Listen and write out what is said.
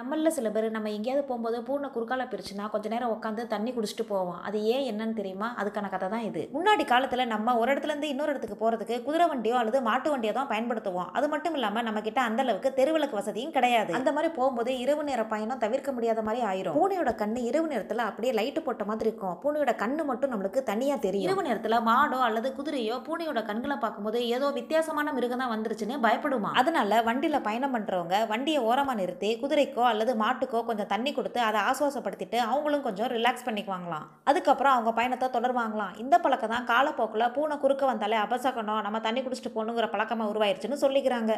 நம்மளில் சில பேர் நம்ம எங்கேயாவது போகும்போது பூனை குறுக்கால பிரிச்சுன்னா கொஞ்ச நேரம் உட்காந்து தண்ணி குடிச்சிட்டு போவோம். அது ஏன் என்னன்னு தெரியுமா? அதுக்கான கதை தான் இது. முன்னாடி காலத்தில் நம்ம ஒரு இடத்துலேருந்து இன்னொரு இடத்துக்கு போகிறதுக்கு குதிரை வண்டியோ அல்லது மாட்டு வண்டியோ தான் பயன்படுத்துவோம். அது மட்டும் இல்லாமல் நம்ம கிட்ட அந்த அளவுக்கு தெருவிளக்கு வசதியும் கிடையாது. அந்த மாதிரி போகும்போது இரவு நேர பயணம் தவிர்க்க முடியாத மாதிரி ஆயிரும். பூனையோட கண்ணு இரவு நேரத்தில் அப்படியே லைட்டு போட்ட மாதிரி இருக்கும். பூனையோட கண்ணு மட்டும் நம்மளுக்கு தனியாக தெரியும். இரவு நேரத்தில் மாடோ அல்லது குதிரையோ பூனையோட கண்களை பார்க்கும்போது ஏதோ வித்தியாசமான மிருகம் தான் வந்துருச்சுன்னு பயப்படுமா? அதனால வண்டியில் பயணம் பண்ணுறவங்க வண்டியை ஓரமாக நிறுத்தி குதிரைக்கோ அல்லது மாட்டுக்கோ கொஞ்சம் தண்ணி கொடுத்து அதை ஆசுவாசப்படுத்திட்டு அவங்களும் கொஞ்சம் ரிலாக்ஸ் பண்ணிக்குவாங்களாம். அதுக்கப்புறம் அவங்க பயணத்தை தொடர்வாங்களாம். இந்த பழக்கம் தான் காலப்போக்கில் பூனை குறுக்க வந்தாலே அபசகனம் நம்ம தண்ணி குடிச்சிட்டு போகணுங்கிற பழக்கமாக உருவாயிருச்சுன்னு சொல்லிக்கிறாங்க.